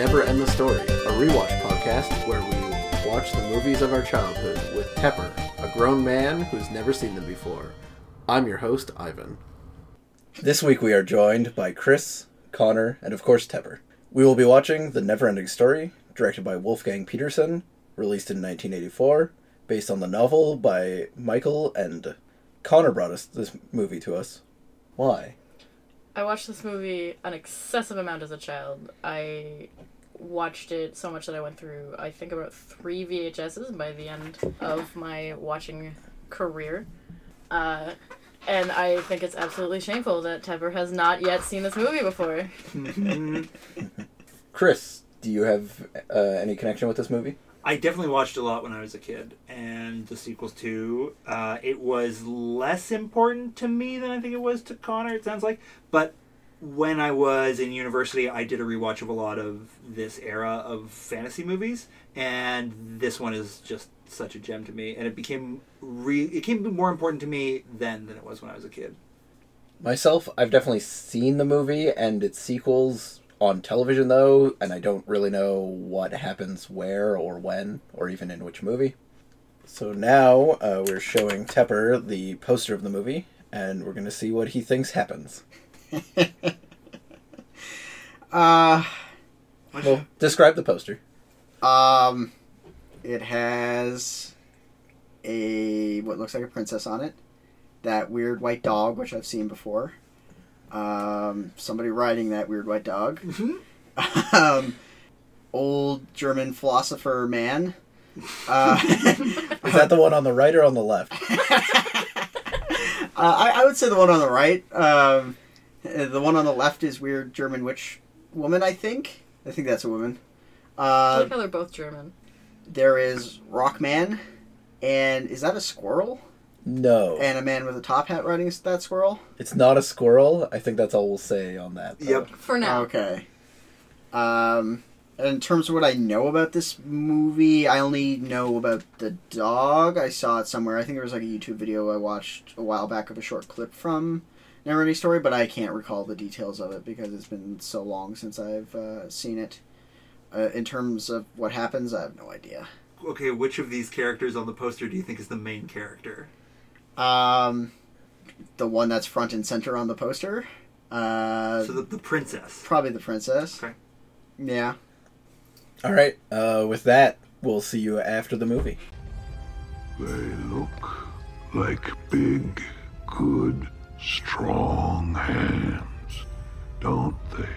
Never End the Story, a rewatch podcast where we watch the movies of our childhood with Tepper, a grown man who's never seen them before. I'm your host, Ivan. This week we are joined by Chris, Connor, and of course Tepper. We will be watching The Neverending Story, directed by Wolfgang Petersen, released in 1984, based on the novel by Michael Ende Connor brought us this movie to us. Why? I watched this movie an excessive amount as a child. I watched it so much that I went through, I think, about three VHSs by the end of my watching career. Uh, and I think it's absolutely shameful that Tepper has not yet seen this movie before. Chris, do you have uh, any connection with this movie? I definitely watched a lot when I was a kid, and the sequels too. Uh, it was less important to me than I think it was to Connor. It sounds like, but when I was in university, I did a rewatch of a lot of this era of fantasy movies, and this one is just such a gem to me. And it became re- it became more important to me then than it was when I was a kid. Myself, I've definitely seen the movie and its sequels on television though, and I don't really know what happens where or when or even in which movie. So now uh, we're showing Tepper the poster of the movie, and we're going to see what he thinks happens. Uh, Well, describe the poster. um, it has a what looks like a princess on it. That weird white dog, which I've seen before. Um, somebody riding that weird white dog. um, old German philosopher man. Uh, Is that the one on the right or on the left? Uh, I, I would say the one on the right. Um, the one on the left is weird German witch woman. I think. I think that's a woman. I Uh, like how they're both German. there is Rockman, and is that a squirrel? No. And a man with a top hat riding that squirrel. It's not a squirrel. I think that's all we'll say on that. though. Yep. For now. Okay. Um, in terms of what I know about this movie, I only know about the dog. I saw it somewhere. I think there was like a YouTube video I watched a while back of a short clip from Never Ending Story, but I can't recall the details of it because it's been so long since I've uh, seen it. Uh, in terms of what happens, I have no idea. Okay, which of these characters on the poster do you think is the main character? Um, the one that's front and center on the poster. Uh, So the, the princess. probably the princess. Okay. Yeah. All right. Uh, with that, we'll see you after the movie. They look like big, good, strong hands, don't they?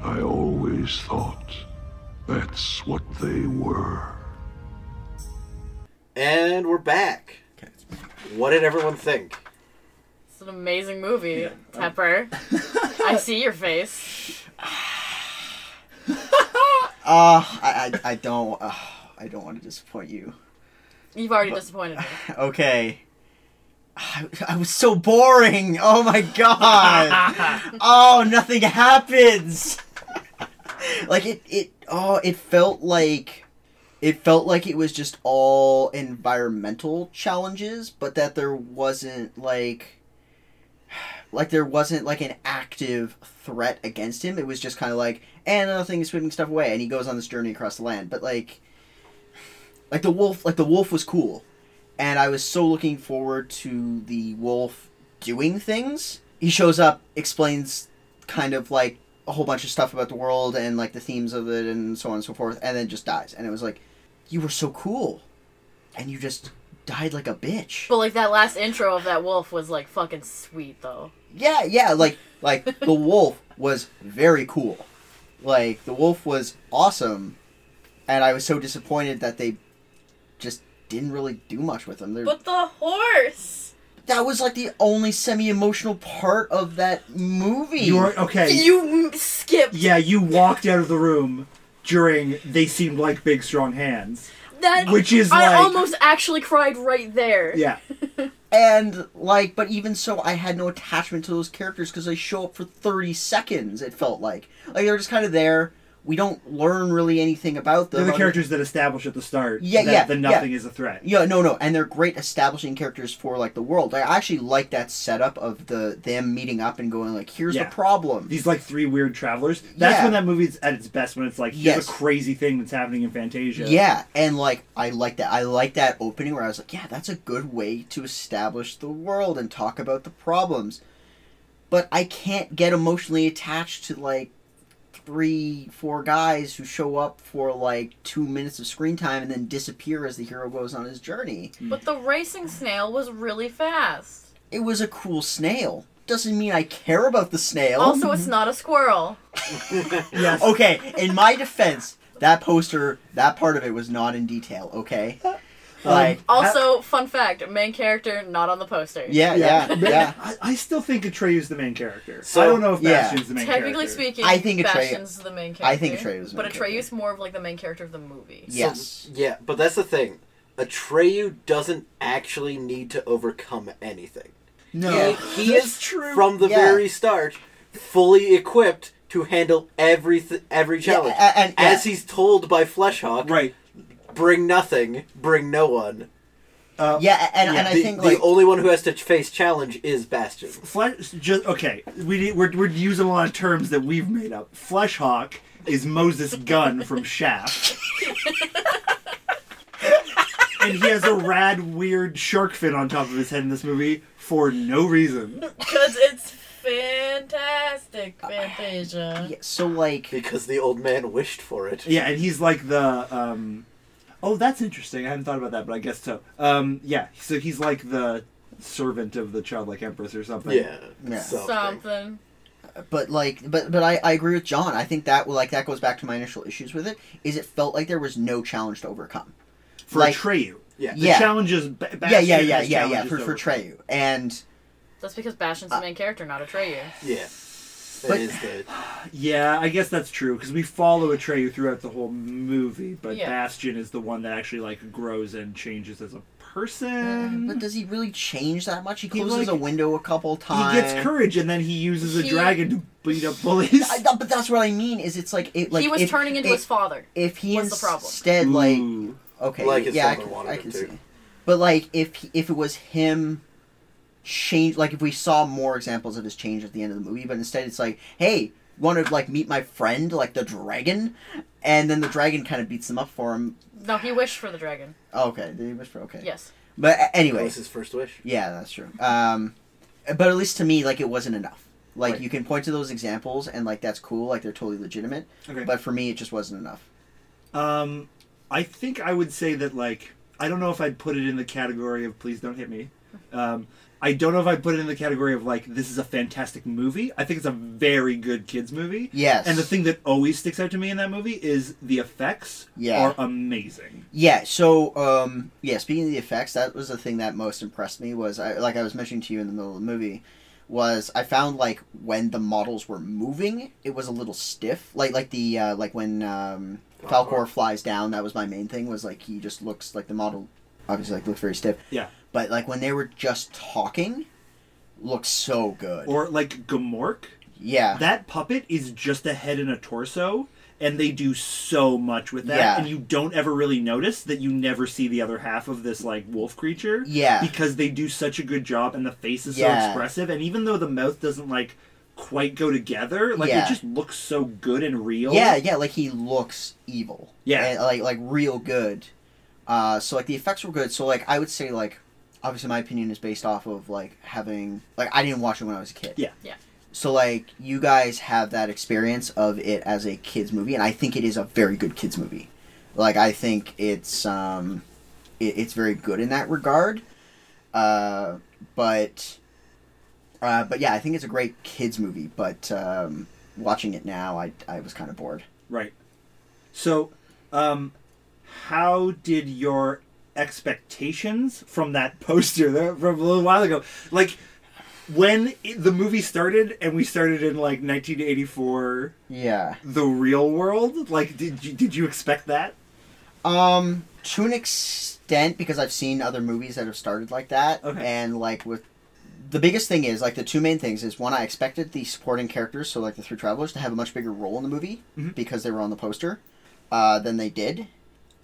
I always thought that's what they were. And we're back. What did everyone think? It's an amazing movie, Tepper. I see your face. Uh, I, I, I don't, uh, I don't want to disappoint you. You've already disappointed me. Okay. I, I was so boring. Oh my god. oh, nothing happens. like it, it. Oh, it felt like, it felt like it was just all environmental challenges, but that there wasn't like, like there wasn't like an active threat against him. It was just kind of like, and another thing is sweeping stuff away, and he goes on this journey across the land. But like, like the wolf, like the wolf was cool and I was so looking forward to the wolf doing things. He shows up, explains kind of like a whole bunch of stuff about the world and like the themes of it and so on and so forth, and then just dies. And it was like, you were so cool, and you just died like a bitch. But like that last intro of that wolf was like fucking sweet though. Yeah, yeah, like like the wolf was very cool. Like the wolf was awesome, and I was so disappointed that they just didn't really do much with him. They're, But the horse. that was like the only semi-emotional part of that movie. You are okay. You skipped. Yeah, you walked out of the room during they seemed like big strong hands. That Which is I like- almost actually cried right there. Yeah. and like, but even so, I had no attachment to those characters because they show up for thirty seconds. It felt like like they're just kind of there we don't learn really anything about them. They're the characters that establish at the start Yeah, that yeah, the yeah. nothing is a threat. Yeah, no, no, and they're great establishing characters for like the world. I actually like that setup of the them meeting up and going like, "Here's Yeah. the problem." These like three weird travelers. That's Yeah. when that movie's at its best. When it's like here's Yes. a crazy thing that's happening in Fantasia. Yeah, and like I like that. I like that opening where I was like, "Yeah, that's a good way to establish the world and talk about the problems." But I can't get emotionally attached to like three, four guys who show up for like two minutes of screen time and then disappear as the hero goes on his journey. Hmm. But the racing snail was really fast. It was a cool snail. Doesn't mean I care about the snail. Also, it's not a squirrel. Yes. okay, in my defense, that poster, that part of it was not in detail. Okay, uh, Um, like Also, fun fact: main character not on the poster. yeah, yeah, yeah. I, I still think Atreyu's the main character. So- I don't know if yeah. Bastian's the main character. Technically character. speaking, I think Atreyu- Bastian's the main character. I think Atreyu's the but main Atreyu's more of like the main character of the movie. Yeah. So- Yes. yeah, but that's the thing. Atreyu doesn't actually need to overcome anything. No, he, he is true. from the Yeah. very start fully equipped to handle every every challenge. Yeah, a- and- yeah. As he's told by Fleshhawk, right. Bring nothing, bring no one. Uh, Yeah, and, Yeah, and I the, think the like only one who has to face challenge is Bastian. Flesh, just okay. We we're, we're using a lot of terms that we've made up. Fleshhawk is Moses Gunn from Shaft, and he has a rad, weird shark fin on top of his head in this movie for no reason. Because it's fantastic, Fantasia. yeah, so like Because the old man wished for it. Yeah, and he's like the. um Oh, that's interesting. I hadn't thought about that, but I guess so. Um, yeah, so he's like the servant of the childlike empress or something. Yeah. Yeah. something. Something. but like but but I, I agree with John. I think that like that goes back to my initial issues with it. Is it felt like there was no challenge to overcome. for Like- Atreyu. Yeah. The Yeah. challenges. Ba- yeah, yeah, yeah, yeah, yeah. For for Treyu and That's because Bastian's the main character, not Atreyu. Yeah. That But- is the Yeah, I guess that's true because we follow Atreyu throughout the whole movie, but Yeah. Bastian is the one that actually like grows and changes as a person. but does he really change that much? He He, closes like- a window a couple times. he gets courage and then he uses a He- dragon to beat up bullies. I, no, but that's what I mean. Is it's like it like he was if, turning into if, his father. if he was the problem. instead like Ooh. okay Like his yeah I can, wanted I him can to. see, but like if he- if it was him change like if we saw more examples of his change at the end of the movie, but instead it's like hey want to like meet my friend like the dragon, and then the dragon kind of beats him up for him. No, he wished for the dragon. Oh, okay, did he wish for okay? Yes. But a- that anyway, was his first wish. Yeah, that's true. Um, but at least to me, like it wasn't enough. Like Right. you can point to those examples and like that's cool, like they're totally legitimate. Okay. But for me, it just wasn't enough. Um, I think I would say that like I don't know if I'd put it in the category of please don't hit me. Um, I don't know if I'd put it in the category of like this is a fantastic movie. I think it's a very good kids movie. Yes. And the thing that always sticks out to me in that movie is the effects Yeah. are amazing. Yeah. So, um, yeah. Speaking of the effects, that was the thing that most impressed me. Was I like I was mentioning to you in the middle of the movie, was I found like when the models were moving, it was a little stiff. Like like the uh, like when um, Falkor. Falkor flies down. That was my main thing. Was like he just looks like the model, obviously like looks very stiff. Yeah. But like when they were just talking, looks so good. Or like Gmork, yeah. that puppet is just a head and a torso. And they do so much with that, Yeah. and you don't ever really notice that you never see the other half of this like wolf creature. yeah. because they do such a good job and the face is so expressive and even though the mouth doesn't like quite go together like Yeah. it just looks so good and real Yeah, yeah, like he looks evil. Yeah. And, like like real good. Uh, so like the effects were good. So like I would say like obviously my opinion is based off of like having like I didn't watch it when I was a kid. Yeah. Yeah. So like you guys have that experience of it as a kids movie, and I think it is a very good kids movie. Like I think it's um, it, it's very good in that regard. Uh, but uh, but yeah, I think it's a great kids movie. But um, watching it now, I I was kind of bored. right so um how did your expectations from that poster there from a little while ago like when it, the movie started and we started in like 1984 Yeah. the real world like did you did you expect that Um, to an extent, because I've seen other movies that have started like that, Okay. and like with the biggest thing is like the two main things is one I expected the supporting characters, so like the three travelers, to have a much bigger role in the movie Mhm. because they were on the poster uh, than they did,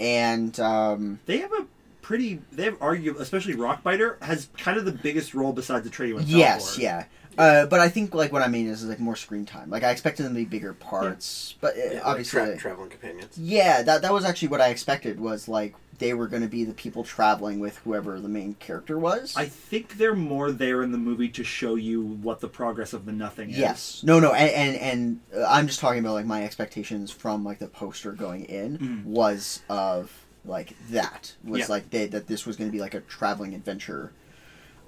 and um, They have a pretty. They have arguable, especially Rockbiter has kind of the biggest role besides the Atreyu and yes, Falkor. yeah. Uh, but I think like what I mean is, like more screen time. Like I expected them to be bigger parts, but uh, Yeah, like obviously, tra- traveling companions. yeah, that that was actually what I expected. Was like they were going to be the people traveling with whoever the main character was. I think they're more there in the movie to show you what the progress of the nothing is. Yes. No, no, and and, and uh, I'm just talking about like my expectations from like the poster going in Mm. was of like that was Yeah. like they that this was going to be like a traveling adventure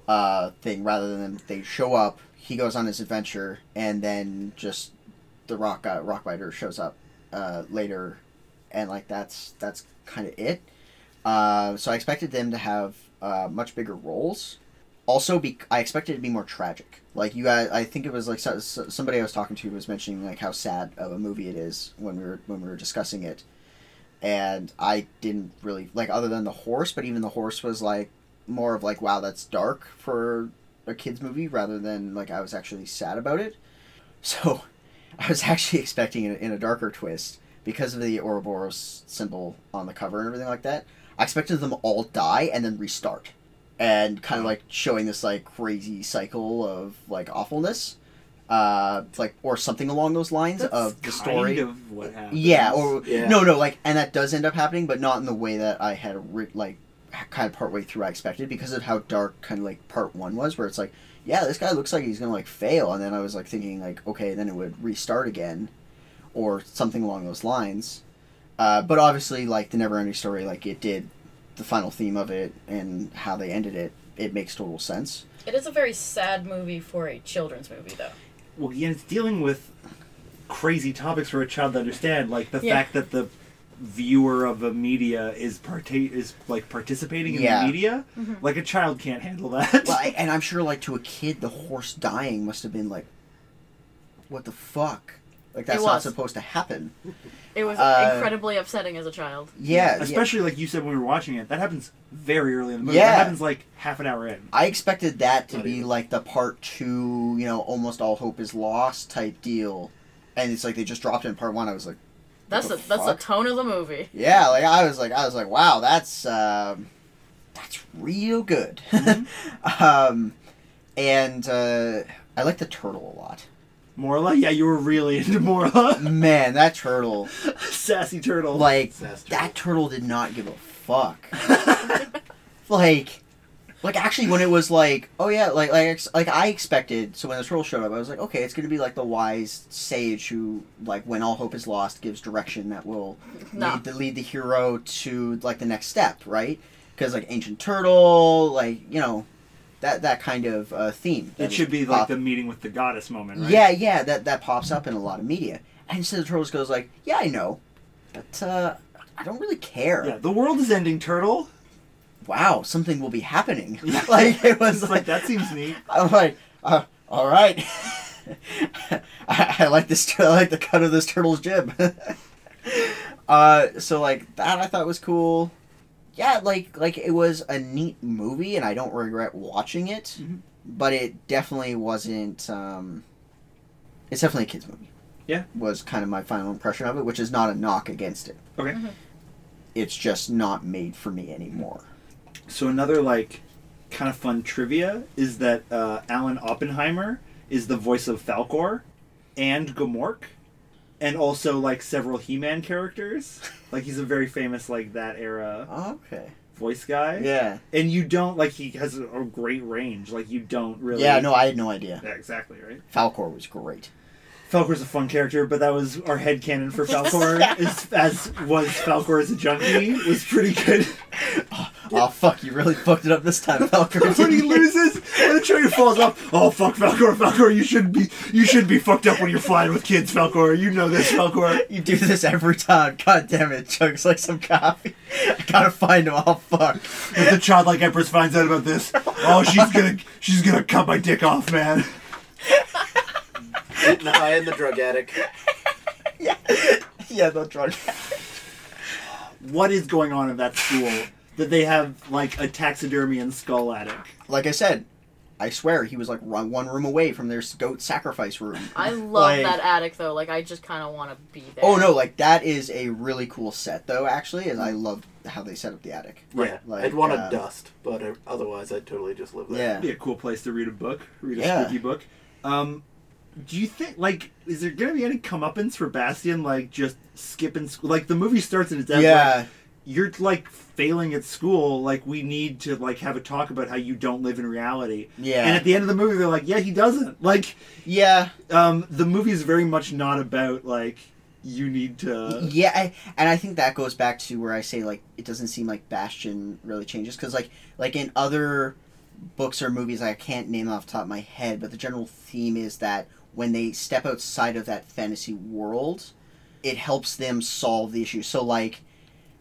uh thing rather than they show up, he goes on his adventure and then just the rock uh, rock rider shows up uh later and like that's that's kind of it. Uh so I expected them to have uh much bigger roles also be i expected it to be more tragic like you guys i think it was like so, so- somebody i was talking to was mentioning like how sad of a movie it is when we were when we were discussing it and i didn't really like other than the horse but even the horse was like more of like wow that's dark for a kids movie rather than like i was actually sad about it. So i was actually expecting it in a darker twist because of the ouroboros symbol on the cover and everything like that. I expected them all die and then restart and kind of mm-hmm. like showing this like crazy cycle of like awfulness uh like or something along those lines That's of the kind story of what happens. yeah or Yeah. no no like and that does end up happening but not in the way that i had ri- like kind of part way through i expected because of how dark kind of like part one was where it's like yeah this guy looks like he's gonna like fail and then i was like thinking like okay then it would restart again or something along those lines uh, but obviously like the never ending story like it did the final theme of it and how they ended it it makes total sense It is a very sad movie for a children's movie, though. Well, yeah, it's dealing with crazy topics for a child to understand, like the Yeah. fact that the viewer of a media is parta- is like participating in Yeah. the media. Mhm. Like a child can't handle that. well, I, and i'm sure like to a kid the horse dying must have been like what the fuck like that's It not was. supposed to happen It was Uh, incredibly upsetting as a child. yeah, yeah. Especially like you said when we were watching it, that happens very early in the movie. Yeah. That happens like half an hour in. I expected that to Not be even. like the part two, you know, almost all hope is lost type deal, and it's like they just dropped it in part one. I was like, That's the the, that's the fuck? tone of the movie. yeah, like I was like, I was like, wow, that's um, that's real good. um, and uh, I like the turtle a lot. Morla, yeah, you were really into Morla. Man, that turtle, Sassy turtle. like Disaster. that turtle did not give a fuck. like like actually when it was like oh yeah like like like i expected so when the turtle showed up i was like okay it's gonna be like the wise sage who like when all hope is lost gives direction that will No. lead the lead the hero to like the next step right because like ancient turtle like you know that that kind of uh, theme it should be is like the meeting with the goddess moment, right? yeah yeah that that pops up in a lot of media and so the turtle goes like yeah i know but uh i don't really care Yeah, the world is ending, turtle. wow, something will be happening. Like it was like, like that seems neat. I'm like, uh, all right. I, I like this. I like the cut of this turtle's jib. uh, so like that, I thought was cool. Yeah, like like it was a neat movie, and I don't regret watching it. Mhm. But it definitely wasn't. Um, it's definitely a kids movie. Yeah. was kind of my final impression of it, which is not a knock against it. Okay. Mhm. It's just not made for me anymore. So another like kind of fun trivia is that uh, Alan Oppenheimer is the voice of Falkor and Gmork, and also like several He-Man characters. like he's a very famous like that era Okay. voice guy. Yeah. And you don't like he has a, a great range. Like you don't really. Yeah. No, I had no idea. Yeah, exactly right. Falkor was great. Falkor's a fun character, but that was our head canon for Falkor. is, as was Falkor as a junkie was pretty good. Oh fuck! You really fucked it up this time, Falkor. when he loses, when the train falls off, oh fuck Falkor, Falkor, you should be you should be fucked up when you're flying with kids, Falkor. You know this, Falkor. You do this every time. God damn it! Chugs like some coffee. I gotta find him. Oh fuck! If the childlike empress finds out about this, oh she's gonna she's gonna cut my dick off, man. Getting high in the drug attic. yeah, yeah. The drug. What is going on in that school that they have like a taxidermy and skull attic? Like I said, I swear he was like one room away from their goat sacrifice room. I love Like- that attic though. Like I just kind of want to be there. Oh no, like that is a really cool set though. Actually, and I love how they set up the attic. Yeah, Like, I'd want to uh, dust, but uh, otherwise I'd totally just live there. Yeah. be a cool place to read a book, read a Yeah. spooky book. Um, do you think like is there gonna be any comeuppance for Bastian? Like just skipping school? Like the movie starts and it's like, Yeah, you're like failing at school. Like we need to like have a talk about how you don't live in reality. yeah, And at the end of the movie, they're like, yeah, he doesn't. Like yeah, um, the movie is very much not about like you need to. yeah. I, and I think that goes back to where I say like it doesn't seem like Bastian really changes because like like in other books or movies I can't name off the top of my head, but the general theme is that when they step outside of that fantasy world, it helps them solve the issue. So like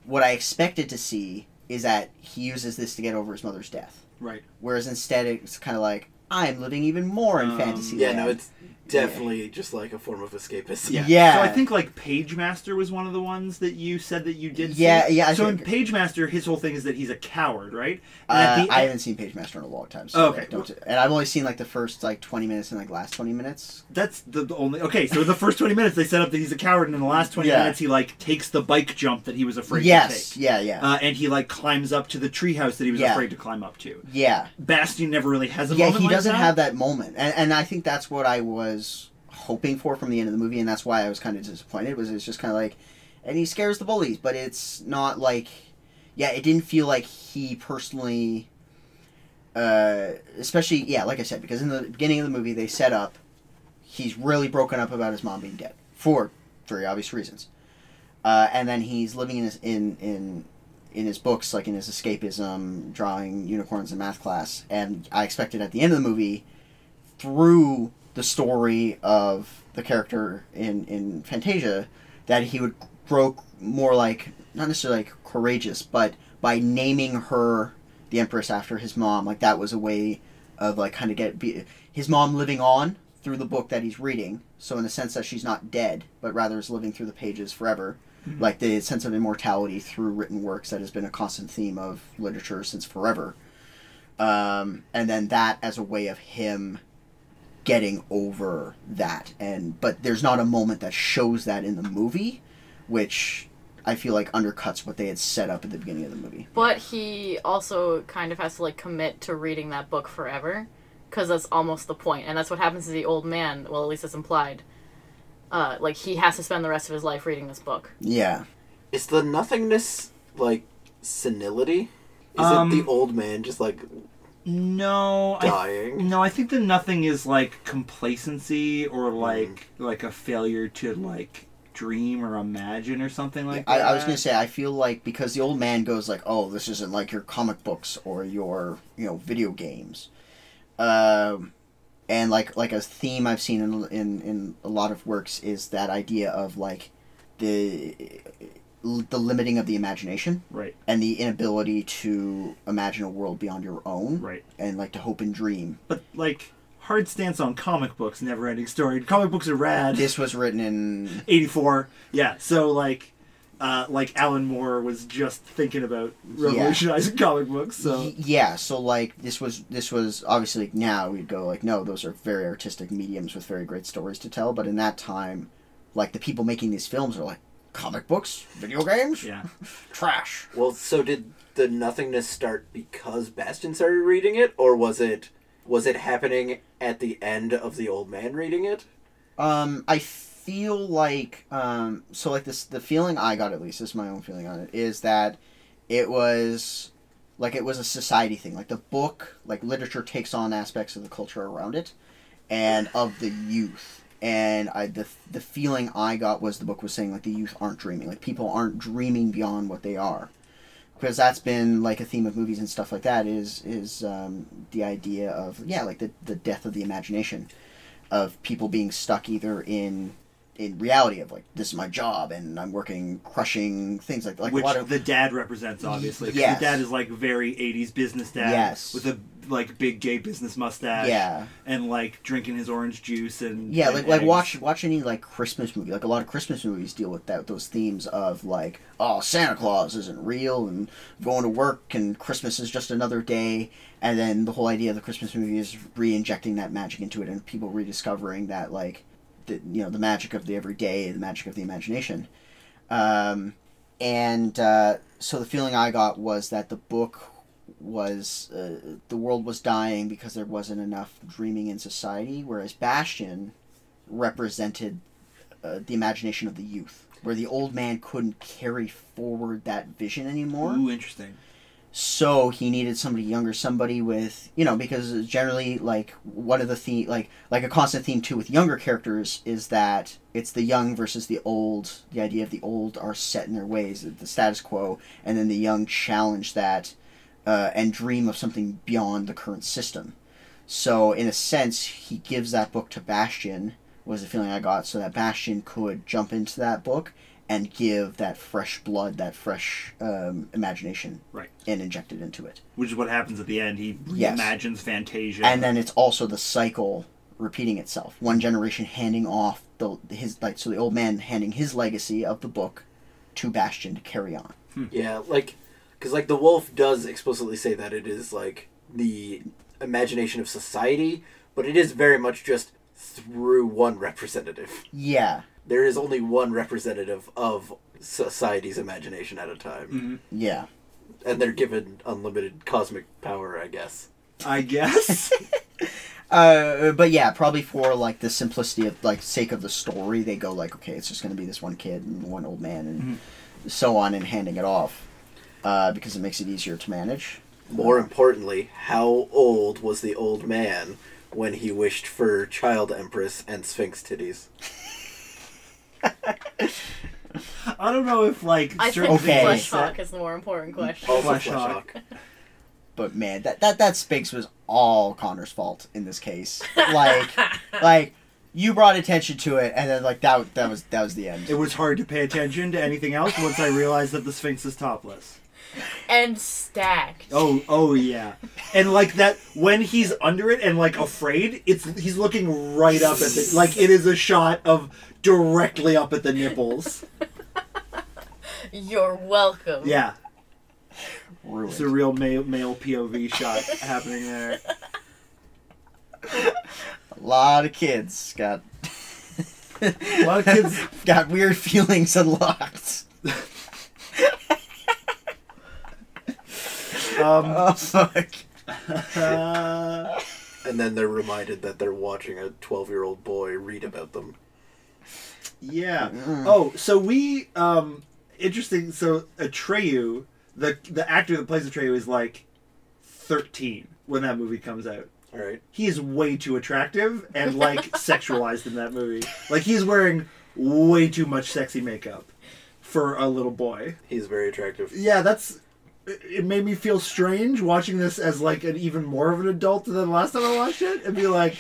what I expected to see is that he uses this to get over his mother's death. Right. Whereas instead it's kind of like I'm living even more in Um, fantasy. Yeah, land. no, it's definitely just like a form of escapism. Yeah. Yeah. So I think like Pagemaster was one of the ones that you said that you did. Yeah, see. yeah, I so think- in Pagemaster, his whole thing is that he's a coward, right? Uh, the I haven't seen Pagemaster in a long time. So Okay. like, don't, and I've only seen like the first like twenty minutes and like last twenty minutes. That's the, the only. Okay, so the first twenty minutes they set up that he's a coward, and in the last twenty Yeah. minutes he like takes the bike jump that he was afraid yes, to take. Yes. Yeah, yeah, Uh, and he like climbs up to the treehouse that he was Yeah. afraid to climb up to. yeah, Bastian never really has a yeah. moment He like doesn't that. have that moment, and and I think that's what I was hoping for from the end of the movie, and that's why I was kind of disappointed. Was it's just kind of like, and he scares the bullies, but it's not like, yeah, it didn't feel like he personally. Uh, especially yeah, like I said, because in the beginning of the movie they set up, he's really broken up about his mom being dead for very obvious reasons, uh, and then he's living in his in in in his books, like in his escapism, drawing unicorns in math class, and I expected at the end of the movie, through the story of the character in in Fantasia, that he would grow more like not necessarily like courageous, but by naming her the Empress after his mom, like that was a way of like kind of get be, his mom living on through the book that he's reading. So in the sense that she's not dead, but rather is living through the pages forever. Like the sense of immortality through written works that has been a constant theme of literature since forever. Um, and then that as a way of him getting over that and but there's not a moment that shows that in the movie which i feel like undercuts what they had set up at the beginning of the movie But he also kind of has to like commit to reading that book forever, because that's almost the point, and that's what happens to the old man. Well, at least it's implied. Uh, like he has to spend the rest of his life reading this book. yeah Is the nothingness like senility? Is Um, it the old man just like No, I? No, I think the nothing is like complacency or Mm. like like a failure to like dream or imagine or something like I, that. I was gonna say I feel like because the old man goes like oh this isn't like your comic books or your you know video games um and like like a theme i've seen in in, in a lot of works is that idea of like the the limiting of the imagination right, and the inability to imagine a world beyond your own right. and like to hope and dream But like hard stance on comic books, never ending story. Comic books are rad. this was written in 84. Yeah, so like uh, like Alan Moore was just thinking about revolutionizing comic books. So yeah so like this was this was obviously like, now we'd go like no those are very artistic mediums with very great stories to tell but in that time like the people making these films are like comic books video games? Yeah, trash. Well, so did the nothingness start because Bastian started reading it, or was it was it happening at the end of the old man reading it? um i feel like um so like this the feeling i got at least this is my own feeling on it is that it was like it was a society thing. Like the book like literature takes on aspects of the culture around it and of the youth and I the the feeling I got was the book was saying like the youth aren't dreaming. Like people aren't dreaming beyond what they are. Because that's been like a theme of movies and stuff like that is is um, the idea of yeah like the the death of the imagination of people being stuck either in in reality of like this is my job and I'm working crushing things like like which of the dad represents obviously. Yes. the dad is like very 80s business dad Yes. with a like big gay business mustache yeah and like drinking his orange juice and yeah and like like watch watch any like Christmas movie like a lot of Christmas movies deal with that those themes of like oh Santa Claus isn't real and going to work and Christmas is just another day and then the whole idea of the Christmas movie is re-injecting that magic into it and people rediscovering that like the you know the magic of the everyday the magic of the imagination um, and uh, so the feeling I got was that the book was uh, the world was dying because there wasn't enough dreaming in society, whereas Bastian represented uh, the imagination of the youth, where the old man couldn't carry forward that vision anymore. ooh interesting So he needed somebody younger, somebody with you know, because generally like one of the theme like like a constant theme too with younger characters is that it's the young versus the old. The idea of the old are set in their ways, the status quo, and then the young challenge that uh, and dream of something beyond the current system. So in a sense, he gives that book to Bastian. Was the feeling I got, so that Bastian could jump into that book and give that fresh blood, that fresh um, imagination, Right. and inject it into it. which is what happens at the end he Yes. reimagines Fantasia And then it's also the cycle repeating itself. One generation handing off the his like so the old man handing his legacy of the book to Bastian to carry on. Yeah, like, because like the wolf does explicitly say that it is like the imagination of society, but it is very much just through one representative. Yeah, There is only one representative of society's imagination at a time, Mhm. yeah. and they're given unlimited cosmic power, I guess. I guess Uh, but yeah, probably for like the simplicity of like sake of the story, they go like, okay, it's just going to be this one kid and one old man and so on, and handing it off uh, because it makes it easier to manage. More importantly, how old was the old man when he wished for child empress and sphinx titties? I don't know if like I certain think Okay. Flesh Hawk that- is the more important question. Also, Flesh Flesh Hawk. Hawk. But man, that that that Sphinx was all Connor's fault in this case. Like, like you brought attention to it, and then like that that was that was the end. It was hard to pay attention to anything else once I realized that the Sphinx is topless. and stacked. Oh, oh yeah, and like that when he's under it and like afraid, it's he's looking right up at it. like it is a shot of directly up at the nipples. You're welcome. Yeah, Ruined. it's a real male male POV shot happening there. A lot of kids got A lot of kids. got weird feelings unlocked. Um, Oh fuck. uh, And then they're reminded that they're watching a 12 year old boy read about them. Yeah. Mm. Oh, so we um interesting. So Atreyu, the the actor that plays Atreyu, is like thirteen when that movie comes out. Alright? he is way too attractive and like sexualized in that movie. Like he's wearing way too much sexy makeup for a little boy. He's very attractive. Yeah, that's. It it made me feel strange watching this as like an even more of an adult than the last time I watched it, and be like,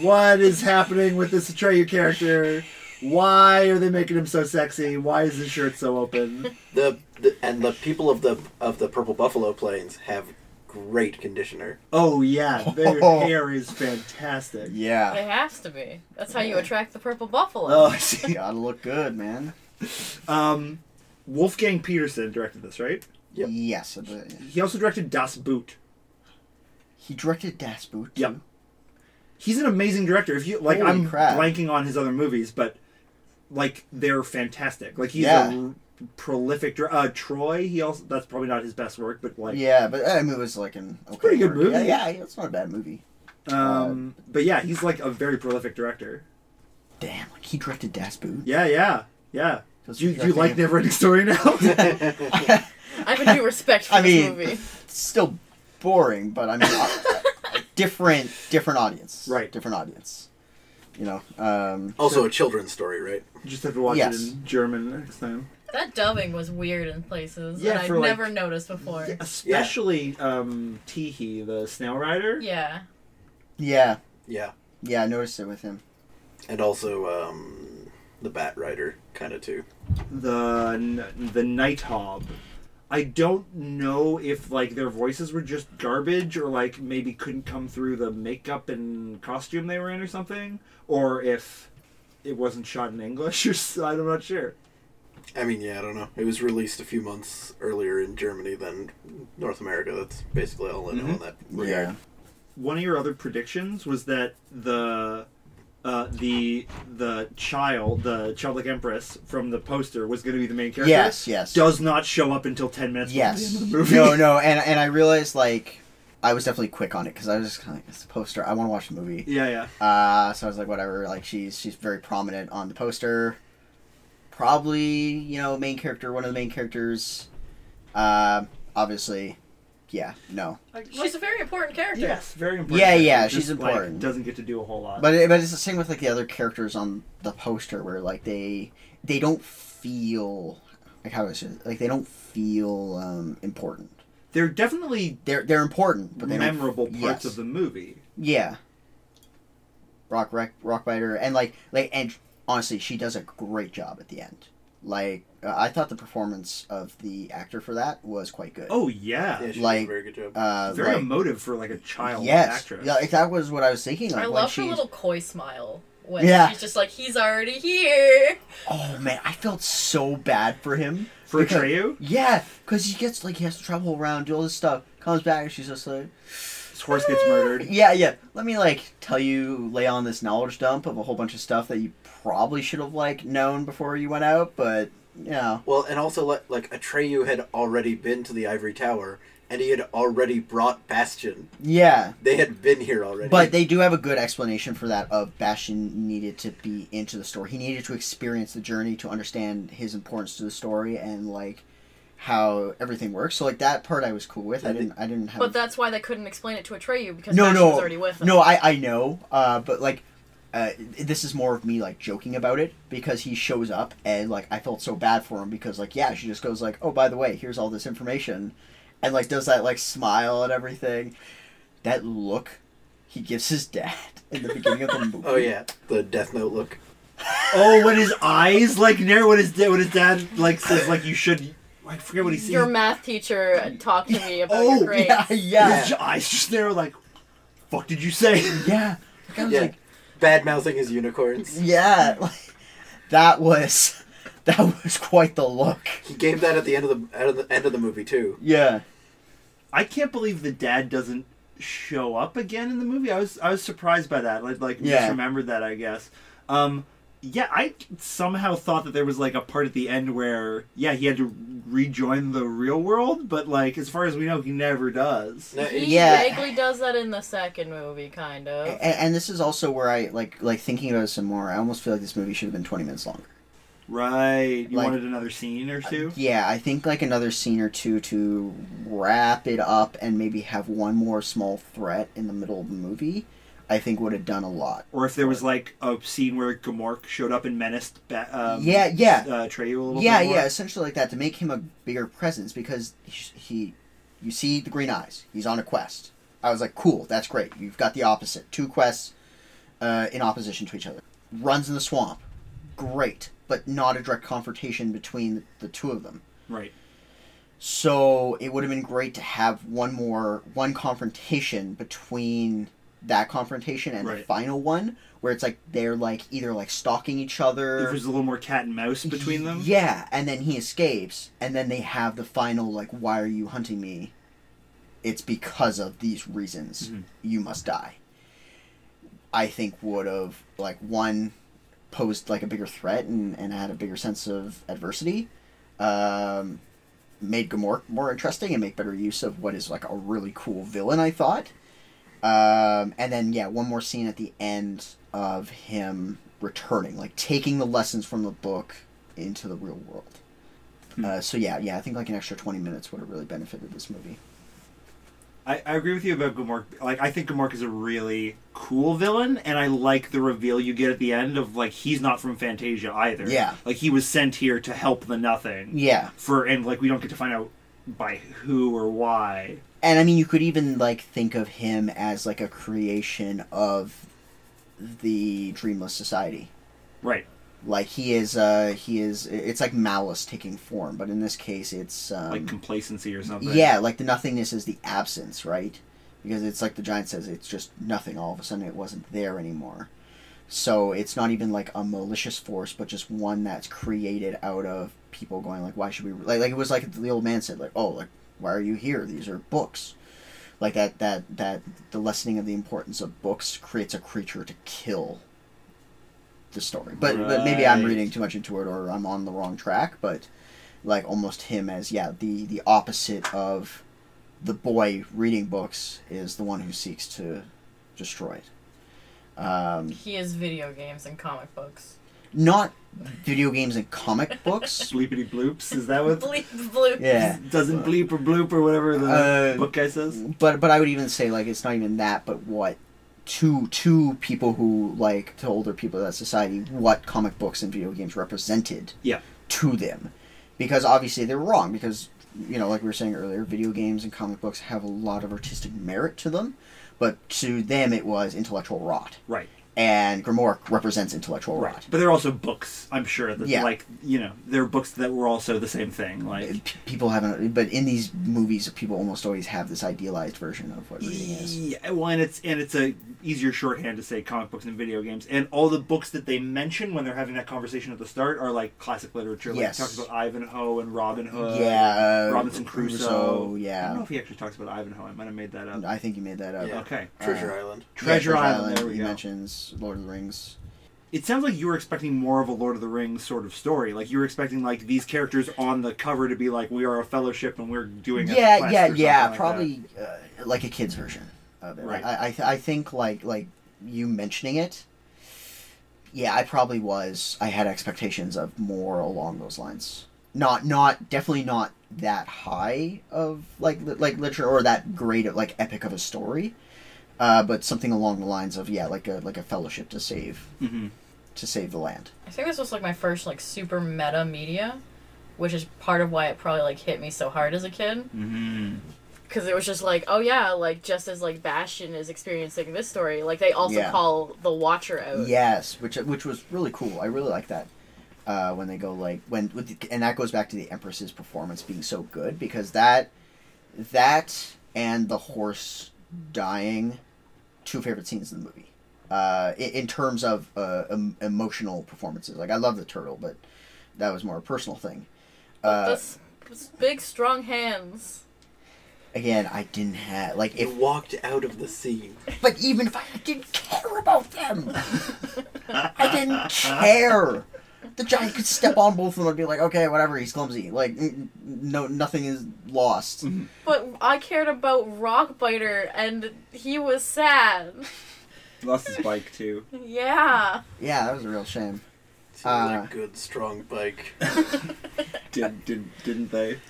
"What is happening with this Atreyu character? Why are they making him so sexy? Why is his shirt so open?" The, the and the people of the of the Purple Buffalo Plains have great conditioner. Oh yeah, their hair is fantastic. Yeah. It has to be. That's how you attract the purple buffalo. Oh, I see. Gotta look good, man. Um, Wolfgang Petersen directed this, right? Yep. Yes. but- He also directed Das Boot. He directed Das Boot. too. Yep. He's an amazing director. If you like, Holy I'm crap. blanking on his other movies, but like they're fantastic. Like he's Yeah. a r- prolific. dir- Uh, Troy. He also that's probably not his best work, but like, Yeah, but I mean, it was like an okay pretty good work. movie. Yeah, yeah, it's not a bad movie. um, but yeah, he's like a very prolific director. Damn, like he directed Das Boot. Yeah, yeah, yeah. Does Do you, you like direct Neverending Story now? I have a due respect for I this mean- movie. Still boring, but I mean, uh, different, different audience. Right. Different audience. You know. Um, Also a children's story, right? you just have to watch Yes. it in German next time. That dubbing was weird in places Yeah, that I'd like- never noticed before. Especially um, Teehee, the snail rider. Yeah. yeah, Yeah. yeah, I noticed it with him. And also um, the Bat Rider kind of too. the n- the Night Hob. I don't know if like their voices were just garbage or like maybe couldn't come through the makeup and costume they were in or something, or if it wasn't shot in English or s- I'm not sure. I mean, yeah, I don't know. It was released a few months earlier in Germany than North America. That's basically all I know Mhm. in that regard. Yeah. One of your other predictions was that the uh, the the child, the childlike empress from the poster, was going to be the main character. Yes, yes. Does not show up until ten minutes yes. the end of the movie. No, no, and and I realized like I was definitely quick on it because I was just kind of like, it's a poster. I want to watch the movie. Yeah, yeah. Uh, so I was like, whatever. Like she's she's very prominent on the poster. Probably, you know, main character, one of the main characters. Uh, obviously, yeah, no. She's a very important character. Yes, very important. Yeah, yeah, Just, she's like, important. doesn't get to do a whole lot. But it, but it's the same with like the other characters on the poster where like they they don't feel like how is it like they don't feel um, important. they're definitely They're they're important, but they don't- memorable parts yes. of the movie. Yeah. Rock Rock rock Rockbiter and like like and honestly, she does a great job at the end. Like uh, I thought the performance of the actor for that was quite good. Oh yeah, Yeah, she Like, did a very good job. uh, very like, emotive for like a child yes, actress. yeah, like, that was what I was thinking. Like, I when love her she's- little coy smile when Yeah. she's just like, he's already here. Oh man, I felt so bad for him. for because- Atreyu, Yeah, because he gets like he has to travel around, do all this stuff, comes back, and she's just like, his horse gets murdered. yeah, yeah. Let me like tell you, lay on this knowledge dump of a whole bunch of stuff that you probably should have like known before you went out, but you know, Well, and also like, like Atreyu had already been to the Ivory Tower, and he had already brought Bastian. yeah. They had been here already. But they do have a good explanation for that. Of Bastian needed to be into the story. He needed to experience the journey to understand his importance to the story and like how everything works. So like that part, I was cool with. I didn't. I didn't have. But that's why they couldn't explain it to Atreyu because no, Bastian no, was already with him. no. I I know. Uh, but like. Uh, this is more of me like joking about it because he shows up and like I felt so bad for him because like yeah she just goes like oh by the way here's all this information and like does that like smile and everything that look he gives his dad in the beginning of the movie oh yeah, the Death Note look. oh, when his eyes like narrow, when his dad, when his dad like says like you should. I forget what he says. Your math teacher talked to me about Oh, your grades. yeah yeah His eyes just narrow, like, fuck did you say? yeah Like, I was Yeah, like bad mouthing his unicorns. yeah like that was that was quite the look He gave that at the end of the at the end of the movie too. yeah I can't believe the dad doesn't show up again in the movie. I was I was surprised by that. Like like Yeah. remembered that I guess. Um yeah, I somehow thought that there was like a part at the end where yeah, he had to rejoin the real world, but like as far as we know he never does. No, He Yeah. vaguely does that in the second movie, kind of. and, and this is also where I like like thinking about it some more I almost feel like this movie should have been 20 minutes longer Right. You Like- wanted another scene or uh, two? Yeah, I think like another scene or two to wrap it up and maybe have one more small threat in the middle of the movie. I think would have done a lot. Or if there was like a scene where Gmork showed up and menaced um, Yeah, yeah. uh, Treyu a little Yeah, bit more. yeah, yeah, essentially like that to make him a bigger presence because he, he, you see the green eyes. He's on a quest. I was like, cool, that's great. You've got the opposite. Two quests uh, in opposition to each other. Runs in the swamp. Great, but not a direct confrontation between the two of them. Right. So it would have been great to have one more one confrontation between that confrontation and the final one, where it's like they're like either like stalking each other. If there's a little more cat and mouse between them. Yeah, and then he escapes, and then they have the final like, "Why are you hunting me?" It's because of these reasons. Mhm. You must die. I think would have like one posed like a bigger threat and, and had a bigger sense of adversity. Um, made Gmork more interesting and make better use of what is like a really cool villain. I thought. Um, and then yeah, one more scene at the end of him returning, like taking the lessons from the book into the real world. Hmm. Uh, so yeah, yeah, I think like an extra twenty minutes would have really benefited this movie. I, I agree with you about Gmork. Like, I think Gmork is a really cool villain, and I like the reveal you get at the end of like he's not from Fantasia either. Yeah. like he was sent here to help the Nothing. Yeah, For and like we don't get to find out by who or why. And I mean you could even like think of him as like a creation of the Dreamless Society. Right. like he is uh he is it's like malice taking form but in this case it's um, like complacency or something. yeah like the nothingness is the absence right because it's like the giant says it's just nothing all of a sudden it wasn't there anymore so it's not even like a malicious force but just one that's created out of people going like why should we like, like it was like the old man said like oh like why are you here? These are books. Like that that that the lessening of the importance of books creates a creature to kill the story. But but maybe i'm reading too much into it or i'm on the wrong track but like almost him as yeah the the opposite of the boy reading books is the one who seeks to destroy it. Um He is video games and comic books. Not video games and comic books Bleepity bloops. Is that what? Bleep blue. yeah Doesn't bleep or bloop or whatever the Uh, book guy says. but but I would even say like it's not even that, but what to to people who like to older people of that society, what comic books and video games represented Yeah. to them, because obviously they're wrong because you know like we were saying earlier, video games and comic books have a lot of artistic merit to them, but to them it was intellectual rot, Right. And Grimoire represents intellectual Right. rot. But they're also books. I'm sure that Yeah. like you know they're books that were also the same thing. Like P- People haven't, but in these movies, people almost always have this idealized version of what reading is. Yeah, well, and it's and it's a easier shorthand to say comic books and video games, and all the books that they mention when they're having that conversation at the start are like classic literature. Like Yes. he talks about Ivanhoe and Robin Hood. Yeah, uh, Robinson Crusoe. Crusoe, I don't know if he actually talks about Ivanhoe. I might have made that up. I think you made that up. Yeah. Okay. Treasure Uh, Island. Treasure Yeah, Island, there we he go. mentions Lord of the Rings. It sounds like you were expecting more of a Lord of the Rings sort of story. Like you were expecting like these characters on the cover to be like, "We are a fellowship and we're doing." A Yeah, quest yeah, or yeah. like probably uh, like a kid's version of it. Right. I, I, th- I think like like you mentioning it. Yeah, I probably was. I had expectations of more along those lines. Not, not definitely not that high of like li- like literature or that great of like epic of a story, uh, but something along the lines of yeah, like a like a fellowship to save that. hmm to save the land. I think this was like my first like super meta media, which is part of why it probably like hit me so hard as a kid. hmm Because it was just like, oh yeah, like just as like Bastian is experiencing this story, like they also Yeah. call the Watcher out. Yes, which which was really cool. I really like that uh, when they go like when with the, and that goes back to the Empress's performance being so good because that that and the horse dying, two favorite scenes in the movie. Uh, in, in terms of uh, em- emotional performances, like I love the turtle, but that was more a personal thing. Uh, This, this big strong hands. again, I didn't have like You if, walked out of the scene. but even if I didn't care about them, I didn't care. The giant could step on both of them and be like, okay, whatever, he's clumsy. Like, no, nothing is lost. But I cared about Rockbiter, and he was sad. Lost his bike too. Yeah. Yeah, that was a real shame. Seems Uh, a good, strong bike. Did did didn't they?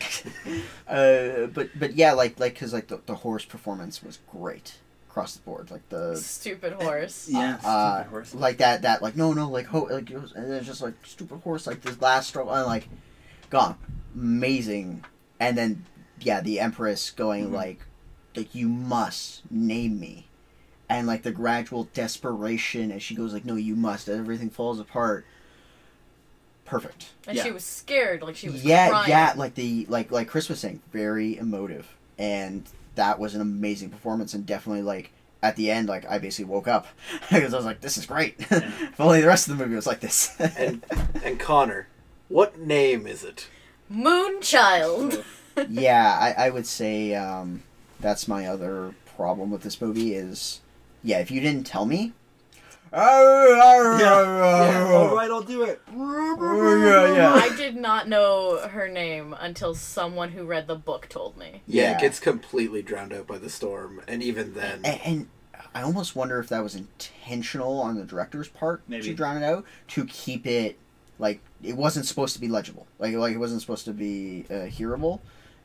Uh, but but yeah, like like because like the, the horse performance was great across the board. Like the Stupid horse. Yeah, uh, stupid horse. like that that like no no like ho like it was, and it's just like stupid horse like this last stroke and like gone amazing and then yeah the empress going Mhm. like like you must name me and like the gradual desperation as she goes like no you must everything falls apart perfect And Yeah. she was scared, like she was yeah crying. yeah like the like like chris was saying very emotive and that was an amazing performance and definitely like at the end like i basically woke up because i was like this is great if only the rest of the movie was like this And and Connor, what name is it? Moonchild. yeah I, I would say um, that's my other problem with this movie is yeah if you didn't tell me yeah, yeah. All right, I'll do it. yeah, yeah. I did not know her name until someone who read the book told me. Yeah, Yeah. it gets completely drowned out by the storm, and even then, and, and I almost wonder if that was intentional on the director's part Maybe. to drown it out to keep it like it wasn't supposed to be legible, like like it wasn't supposed to be uh, hearable,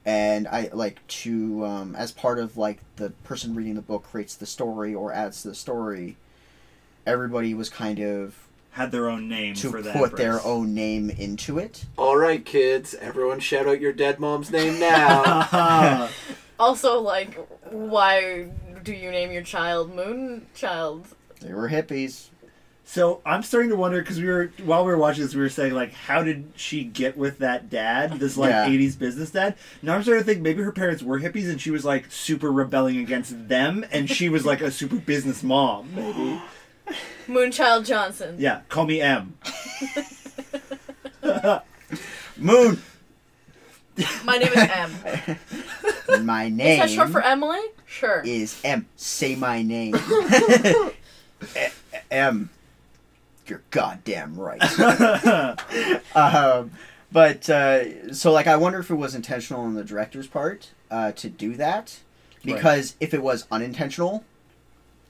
and I like to um, as part of like the person reading the book creates the story or adds to the story. Everybody was kind of Had their own name to for the put their own name into it. all right, kids, everyone, shout out your dead mom's name now. Also, like, why do you name your child Moonchild? They were hippies. So I'm starting to wonder because we were while we were watching this, we were saying like, how did she get with that dad, this like Yeah. '80s business dad? Now I'm starting to think maybe her parents were hippies and she was like super rebelling against them, and she was like a super business mom. Maybe. Moonchild Johnson. Yeah, call me M. Moon. My name is M. My name. Is name that short for Emily? Sure. is M. Say my name. M. You're goddamn right. um, but uh, so, like, I wonder if it was intentional on the director's part uh, to do that, because if it was unintentional,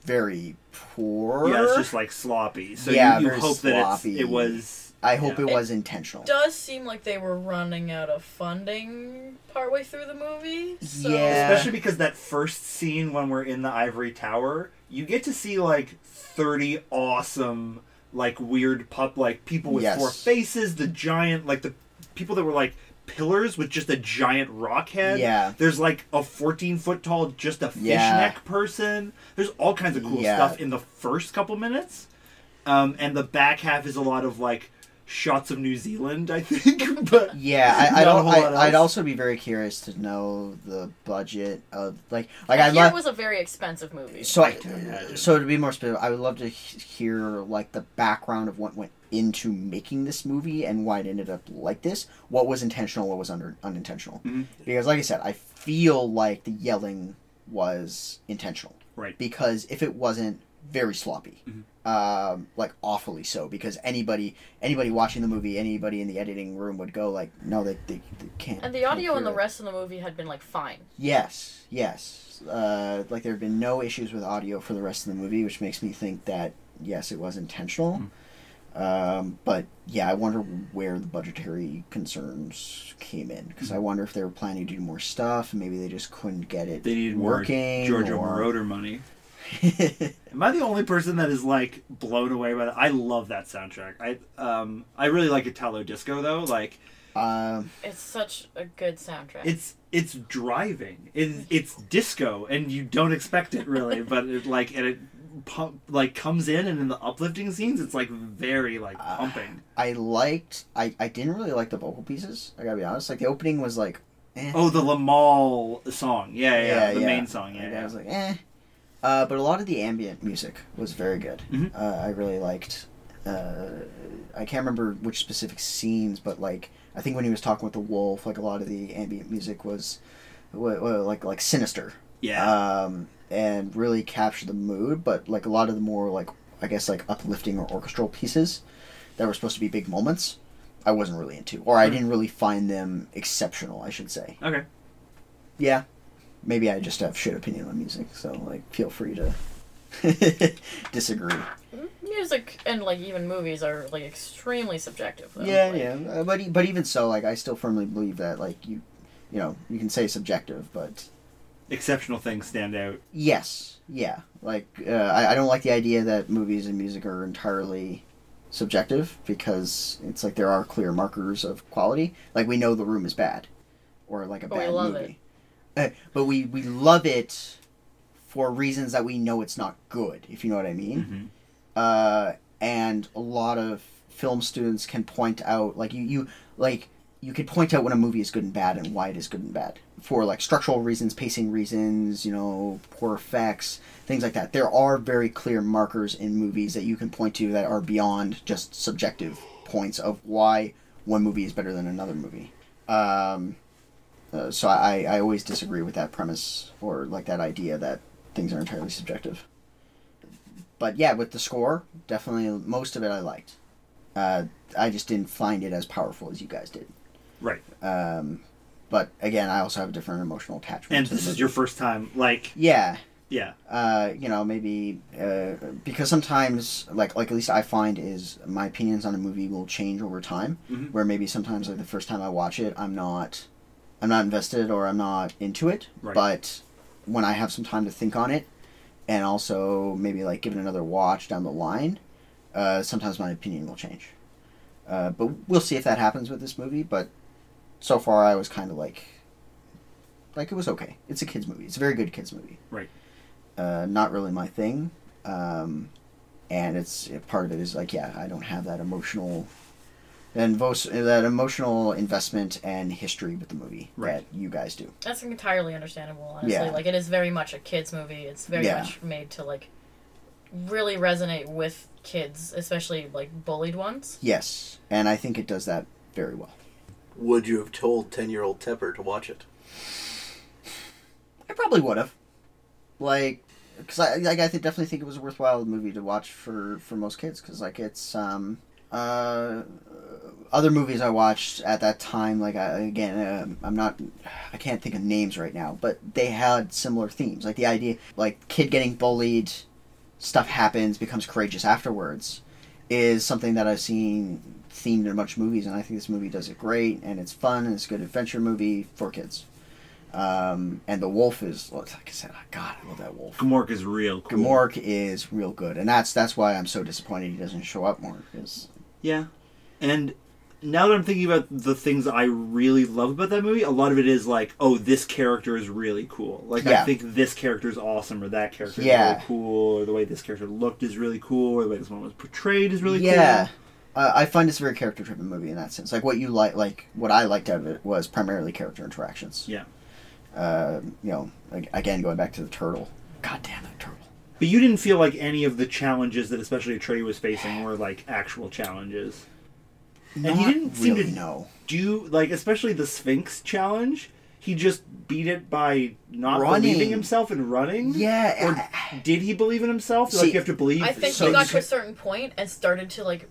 very poor. Yeah, it's just like sloppy. So Yeah, you, you very hope that sloppy. it's, it was. I hope yeah. it was intentional. does seem like they were running out of funding partway through the movie. So Yeah. Especially because that first scene when we're in the ivory tower, you get to see like thirty awesome, like weird pup, like people with Yes. four faces, the giant, like the people that were like pillars with just a giant rock head. Yeah. There's like a 14 foot tall, just a fishneck Yeah. person. There's all kinds of cool Yeah. stuff in the first couple minutes. Um, and the back half is a lot of like shots of New Zealand, I think. but Yeah, I, I don't. I, I'd also be very curious to know the budget of like like I I hear it love. was a very expensive movie. So I, to imagine. so to be more specific, I would love to he- hear like the background of what went into making this movie and why it ended up like this. What was intentional, what was under unintentional? Mhm. Because, like I said, I feel like the yelling was intentional. Right. Because if it wasn't, very sloppy. Um, like awfully so. Because anybody, anybody watching the movie, anybody in the editing room would go like, no, they, they, they can't. and the audio in hear the it." rest of the movie had been like fine. Yes, yes. Uh, like there have been no issues with audio for the rest of the movie, which makes me think that yes, it was intentional. Um, but yeah, I wonder where the budgetary concerns came in because I wonder if they were planning to do more stuff and maybe they just couldn't get it they needed working. more Giorgio or... Moroder money. Am I the only person that is like blown away by that? I love that soundtrack. I um I really like Italo Disco though. Like um, It's such a good soundtrack. it's it's driving. It, it's disco, and you don't expect it really, but it like and it pump like comes in, and in the uplifting scenes, it's like very like Ah. pumping. I liked. I I didn't really like the vocal pieces. I gotta be honest. Like the opening was like, eh. Oh, the Limahl song. Yeah, yeah, Yeah, the yeah. main song. Yeah, yeah. I was like, eh. Uh, but a lot of the ambient music was very good. Mhm. Uh, I really liked. Uh, I can't remember which specific scenes, but like I think when he was talking with the wolf, like a lot of the ambient music was, wa- wa- like like sinister, yeah. um, and really capture the mood. But like a lot of the more like I guess like uplifting or orchestral pieces that were supposed to be big moments, I wasn't really into, or I Mhm. didn't really find them exceptional. I should say okay. yeah maybe i just have shit opinion on music so like feel free to disagree Music and like even movies are like extremely subjective. Though. yeah Like, yeah uh, but e- but even so like i still firmly believe that like you you know you can say subjective but Exceptional things stand out. yes yeah. Like uh, I, I don't like the idea that movies and music are entirely subjective because it's like there are clear markers of quality. Like we know the room is bad or like a But we bad love movie. Uh, but we we love it for reasons that we know it's not good if you know what i mean. Mhm. uh, and a lot of film students can point out like you you like you could point out when a movie is good and bad and why it is good and bad for like structural reasons pacing reasons you know poor effects things like that there are very clear markers in movies that you can point to that are beyond just subjective points of why one movie is better than another movie um, uh, so I, I always disagree with that premise or like that idea that things are entirely subjective but yeah, with the score, definitely most of it I liked. Uh, I just didn't find it as powerful as you guys did. Right. Um, but again, I also have a different emotional attachment. And this is your first time, like, Yeah, yeah. uh, you know, maybe uh, because sometimes, like, like at least I find is my opinions on a movie will change over time. Mhm. Where maybe sometimes, like the first time I watch it, I'm not, I'm not invested or I'm not into it. Right. But when I have some time to think on it, and also maybe like give it another watch down the line, uh, sometimes my opinion will change. Uh, but we'll see if that happens with this movie. But so far, I was kind of like, like it was okay. It's a kids movie. It's a very good kids movie Right. uh, not really my thing. Um, and it's part of it is like yeah I don't have that emotional and vos- that emotional investment and history with the movie Right. that you guys do. That's entirely understandable, honestly. Yeah. Like it is very much a kids movie. It's very Yeah. much made to like really resonate with kids, especially like bullied ones. Yes, and I think it does that very well. Would you have told ten-year-old Tepper to watch it? I probably would have, like, because I like I definitely think it was a worthwhile movie to watch for for most kids because like it's um uh other movies I watched at that time like I, again um I'm not I can't think of names right now but they had similar themes like the idea like kid getting bullied stuff happens becomes courageous afterwards is something that I've seen themed in a bunch of movies and I think this movie does it great and it's fun and it's a good adventure movie for kids. Um, and the wolf is like I said, God, I love that wolf. Gmork is real cool. Gmork is real good, and that's that's why I'm so disappointed he doesn't show up more. Because Yeah. And now that I'm thinking about the things I really love about that movie, a lot of it is like, oh, this character is really cool. Like, Yeah. I think this character is awesome, or that character Yeah. is really cool, or the way this character looked is really cool, or the way this one was portrayed is really yeah, cool. uh, I find this a very character driven movie in that sense. Like what you like, like what I liked out of it was primarily character interactions. Yeah. Uh, you know, again going back to the turtle. God damn that turtle. But you didn't feel like any of the challenges that especially Atreyu was facing were like actual challenges. And he didn't seem to- know. Do like especially the Sphinx challenge, he just beat it by not Running. believing himself and running? Yeah, Or did he believe in himself? See, like you have to believe I think So he got to a certain point and started to like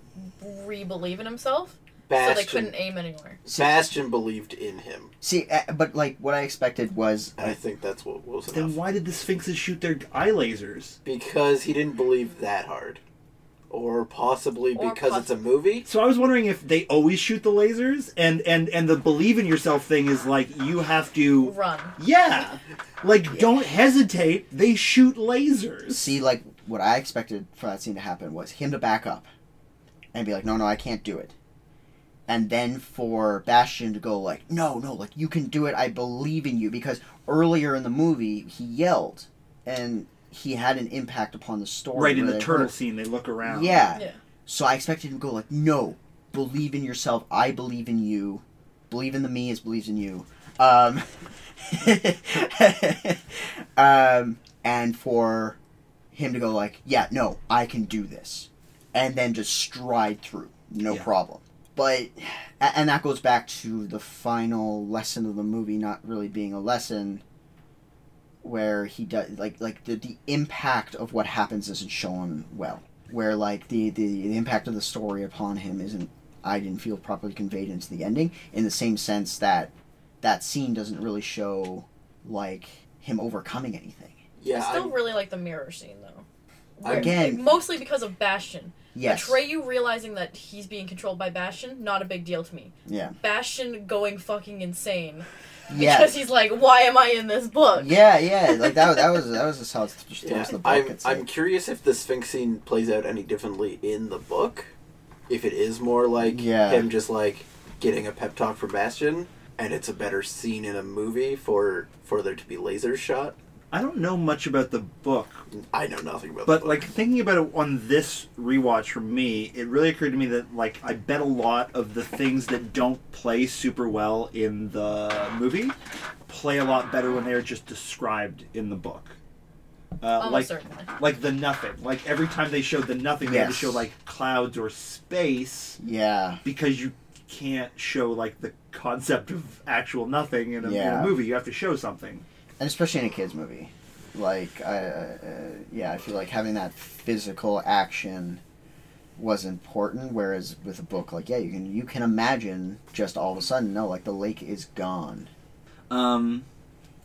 re-believe in himself, so Bastian, they couldn't aim anywhere. Bastian believed in him, see, uh, but like what I expected was and I think that's what was enough. Then why did the Sphinxes shoot their eye lasers? Because he didn't believe that hard, or possibly Or because poss- it's a movie. So I was wondering if they always shoot the lasers, and and and the believe in yourself thing is like you have to, Run. yeah, like don't hesitate. They shoot lasers. see like what I expected for that scene to happen was him to back up and be like, no, no, I can't do it. And then for Bastian to go like, no, no, like you can do it. I believe in you because earlier in the movie he yelled and he had an impact upon the story. Right in the turtle heard- scene, they look around. Yeah. Yeah. So I expected him to go like, no, believe in yourself. I believe in you. Believe in the me as believes in you. Um, um, and for him to go like, yeah, no, I can do this, and then just stride through, no Yeah. problem. But and that goes back to the final lesson of the movie not really being a lesson where he does like like the, the impact of what happens isn't shown well where like the, the the impact of the story upon him isn't i didn't feel properly conveyed into the ending in the same sense that that scene doesn't really show like him overcoming anything Yeah, I still I'm- really like the mirror scene though. Where- Again- mostly because of Bastian. Yes Atreyu realizing that he's being controlled by Bastian, not a big deal to me. yeah Bastian going fucking insane yeah because he's like, "Why am I in this book?" yeah yeah like that, that was that was just how it's just yeah. the book I'm, I'm curious if the Sphinx scene plays out any differently in the book. If it is more like Yeah. him just like getting a pep talk from Bastian, and it's a better scene in a movie for for there to be lasers shot. I don't know much about the book, I know nothing about. but the book. like thinking about it on this rewatch for me, it really occurred to me that like I bet a lot of the things that don't play super well in the movie play a lot better when they're just described in the book. Uh, Almost like certainly. like the nothing. Like every time they showed the nothing, they had to Yes. show like clouds or space yeah because you can't show like the concept of actual nothing in a, in Yeah. a movie. You have to show something. And especially in a kids movie like I, uh, yeah i feel like having that physical action was important whereas with a book like yeah you can you can imagine just all of a sudden no like the lake is gone Um,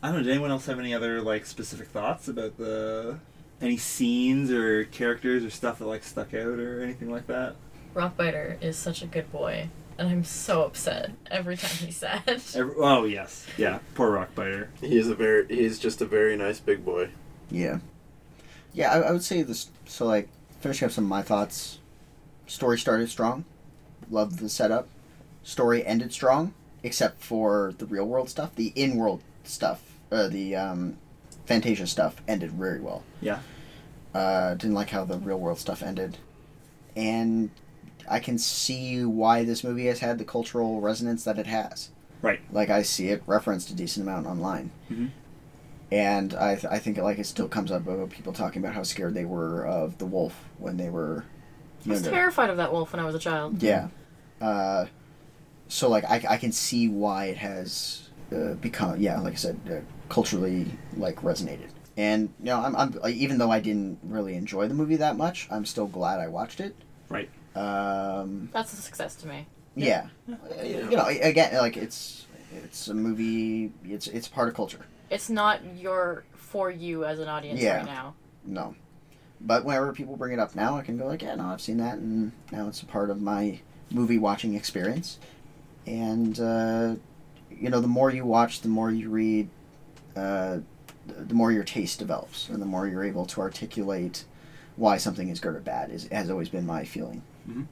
I don't know. Did anyone else have any other like specific thoughts about the any scenes or characters or stuff that like stuck out or anything like that? Rockbiter is such a good boy, and I'm so upset every time he's sad. Every, oh yes, yeah. Poor Rockbiter. he is a very he is just a very nice big boy. yeah yeah I, I would say this so like finishing up some of my thoughts story started strong loved the setup story ended strong except for the real world stuff the in-world stuff uh, the um, fantasia stuff ended very well Yeah. Uh, didn't like how the real world stuff ended, and I can see why this movie has had the cultural resonance that it has. Right. Like I see it referenced a decent amount online, Mhm. and I th- I think like it still comes up about people talking about how scared they were of the wolf when they were I was terrified of that wolf when I was a child. Yeah. Uh, so like I, I can see why it has uh, become yeah like I said uh, culturally like resonated and you know I'm, I'm even though I didn't really enjoy the movie that much I'm still glad I watched it. Right. Um, That's a success to me. yeah. Uh, You know again like it's it's a movie it's it's part of culture. It's not your for you as an audience Yeah. right now. No. But whenever people bring it up now, I can go like, yeah, no, I've seen that, and now it's a part of my movie watching experience. And uh, you know, the more you watch, the more you read, uh, the more your taste develops, and the more you're able to articulate why something is good or bad. Is has always been my feeling. Mhm.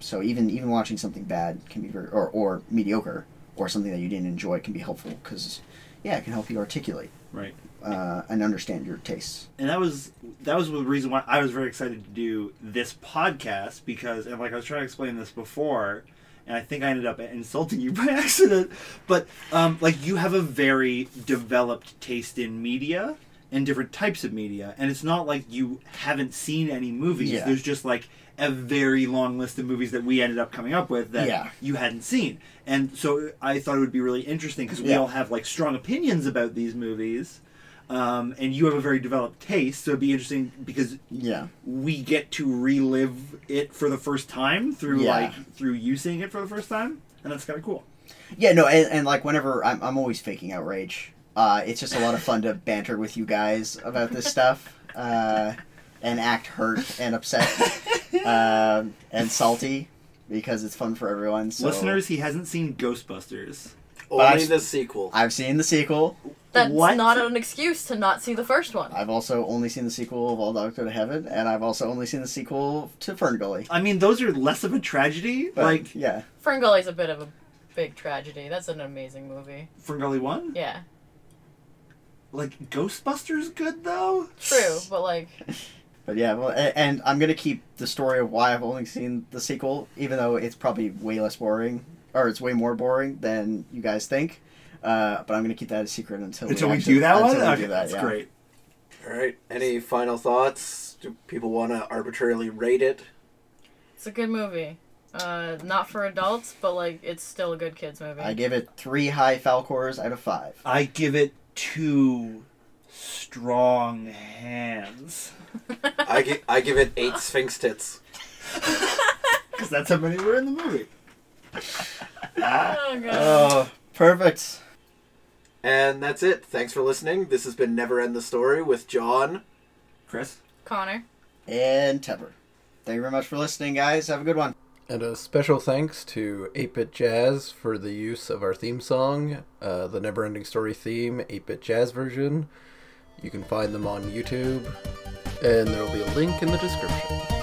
So even even watching something bad can be very or or mediocre or something that you didn't enjoy can be helpful because yeah, it can help you articulate Right. uh, and understand your tastes. and that was that was the reason why I was very excited to do this podcast because and like I was trying to explain this before and I think I ended up insulting you by accident but um, like you have a very developed taste in media and different types of media and it's not like you haven't seen any movies Yeah. there's just like a very long list of movies that we ended up coming up with that Yeah. you hadn't seen and so I thought it would be really interesting because we Yeah. all have like strong opinions about these movies um, and you have a very developed taste, so it'd be interesting because Yeah. we get to relive it for the first time through like through you seeing it for the first time, and that's kind of cool. Yeah, no, and, and like whenever I'm, I'm always faking outrage. Uh, it's just a lot of fun to banter with you guys about this stuff uh, and act hurt and upset um, and salty because it's fun for everyone. So Listeners, he hasn't seen Ghostbusters. Only I- the sequel. I've seen the sequel. That's What? not an excuse to not see the first one. I've also only seen the sequel of All Dogs Go to Heaven, and I've also only seen the sequel to Fern Gully. I mean, those are less of a tragedy. But, like yeah, Ferngully's a bit of a big tragedy. That's an amazing movie. Ferngully One, Yeah, like Ghostbusters, good though. true, but like, but yeah, well, a- and I'm gonna keep the story of why I've only seen the sequel, even though it's probably way less boring, or it's way more boring than you guys think. Uh, but I'm gonna keep that a secret until Until we actually- do that one, until we okay, do that, that's yeah. great. All right. Any final thoughts? Do people want to arbitrarily rate it? it's a good movie. Uh, not for adults, but like, it's still a good kids movie. I give it three high Falkors out of five. I give it two strong hands I, gi- I give it eight Sphinx tits. because that's how many were in the movie. oh god. Oh, perfect. And that's it. Thanks for listening. This has been Never End the Story with John. Chris. Connor. And Tepper. Thank you very much for listening, guys. Have a good one. And a special thanks to 8-Bit Jazz for the use of our theme song, uh, the Never Ending Story theme, 8-Bit Jazz version. You can find them on YouTube, and there will be a link in the description.